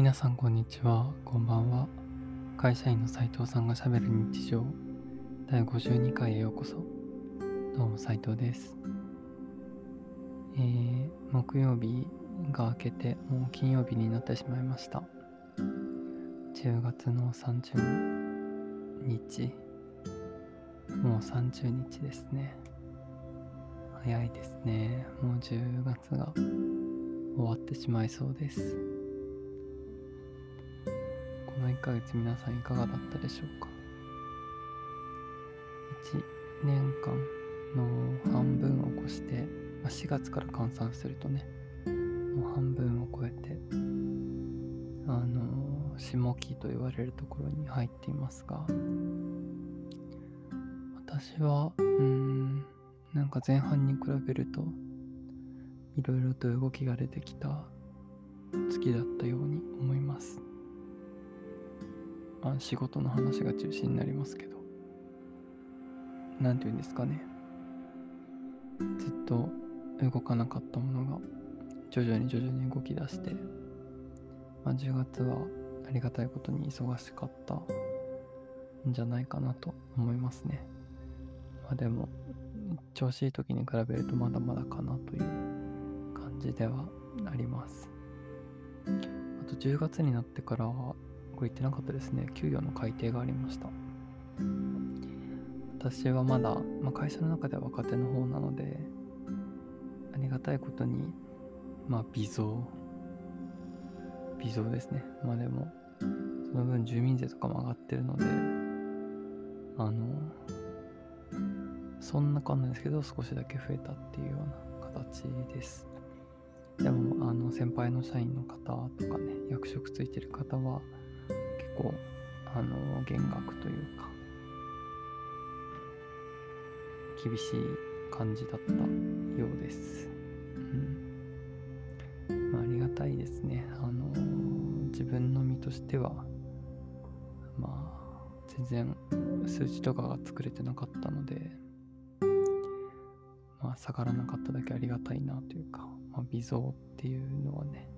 皆さんこんにちは、こんばんは。会社員の斉藤さんがしゃべる日常第52回へようこそ。どうも斉藤です。えー、木曜日が明けてもう金曜日になってしまいました。10月の30日、もう30日ですね。早いですね。もう10月が終わってしまいそうです。1ヶ月皆さんいかがだったでしょうか？1年間の半分を越して、まあ、4月から換算するとねもう半分を超えてあの下期と言われるところに入っていますが私はうんなんか前半に比べるといろいろと動きが出てきた月だったように思います。あ、仕事の話が中心になりますけど、なんて言うんですかね。ずっと動かなかったものが、徐々に徐々に動き出して、まあ、10月はありがたいことに忙しかったんじゃないかなと思いますね。まあでも、調子いい時に比べるとまだまだかなという感じではあります。あと10月になってからは、これ言ってなかったですね。給与の改定がありました。私はまだ、まあ、会社の中では若手の方なので、ありがたいことに、まあ、微増。微増ですね。まあでも、その分住民税とかも上がってるので、あの、そんな変わんないですけど、少しだけ増えたっていうような形です。でも、あの、先輩の社員の方とかね、役職ついてる方は、構あの減額というか厳しい感じだったようです、うん。まあ、ありがたいですね。あの自分の身としてはまあ全然数字とかが作れてなかったのでまあ下がらなかっただけありがたいなというか、まあ、微増っていうのはね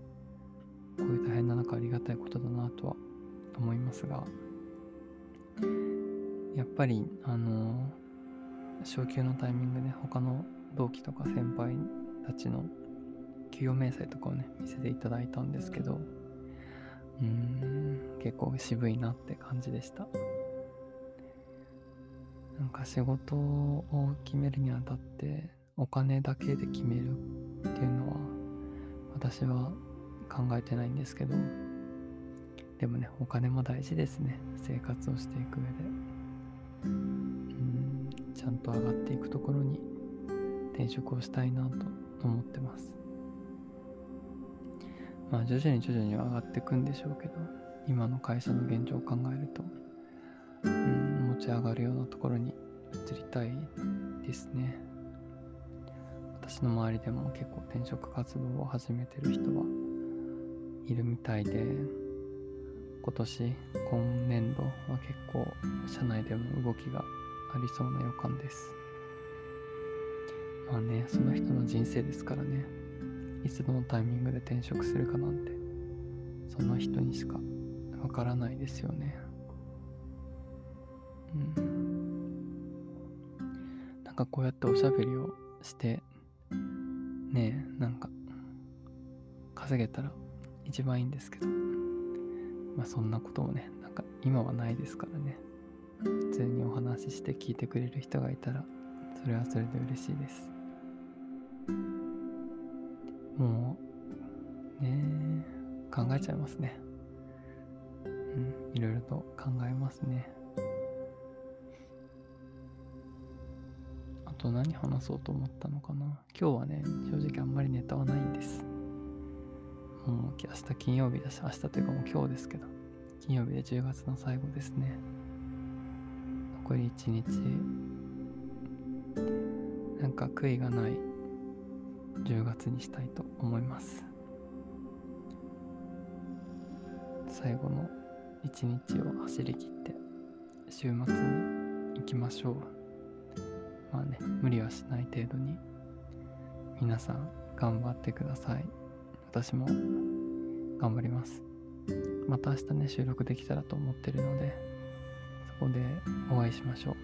こういう大変な中ありがたいことだなとは思いますがやっぱりあの昇給のタイミングで他の同期とか先輩たちの給与明細とかをね見せていただいたんですけどうん結構渋いなって感じでした。なんか仕事を決めるにあたってお金だけで決めるっていうのは私は考えてないんですけどでもね、お金も大事ですね。生活をしていく上で。うん、ちゃんと上がっていくところに転職をしたいなと思ってます。まあ徐々に徐々に上がっていくんでしょうけど、今の会社の現状を考えると、うん、持ち上がるようなところに移りたいですね。私の周りでも結構転職活動を始めてる人はいるみたいで、今年今年度は結構社内でも動きがありそうな予感ですまあねその人の人生ですからねいつどのタイミングで転職するかなんてその人にしかわからないですよねうんなんかこうやっておしゃべりをしてねえなんか稼げたら一番いいんですけどまあそんなこともね、なんか今はないですからね。普通にお話しして聞いてくれる人がいたら、それはそれで嬉しいです。もう、ね考えちゃいますね。うん、いろいろと考えますね。あと何話そうと思ったのかな今日はね正直あんまりネタはないんですもう明日金曜日だし明日というかもう今日ですけど金曜日で10月の最後ですね。残り1日なんか悔いがない10月にしたいと思います。最後の一日を走り切って週末に行きましょう。まあね無理はしない程度に皆さん頑張ってください。私も頑張ります。また明日ね収録できたらと思ってるのでそこでお会いしましょう。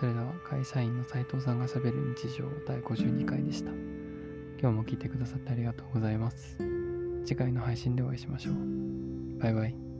それでは会社員の斉藤さんがしゃべる日常第52回でした。今日も聞いてくださってありがとうございます。次回の配信でお会いしましょう。バイバイ。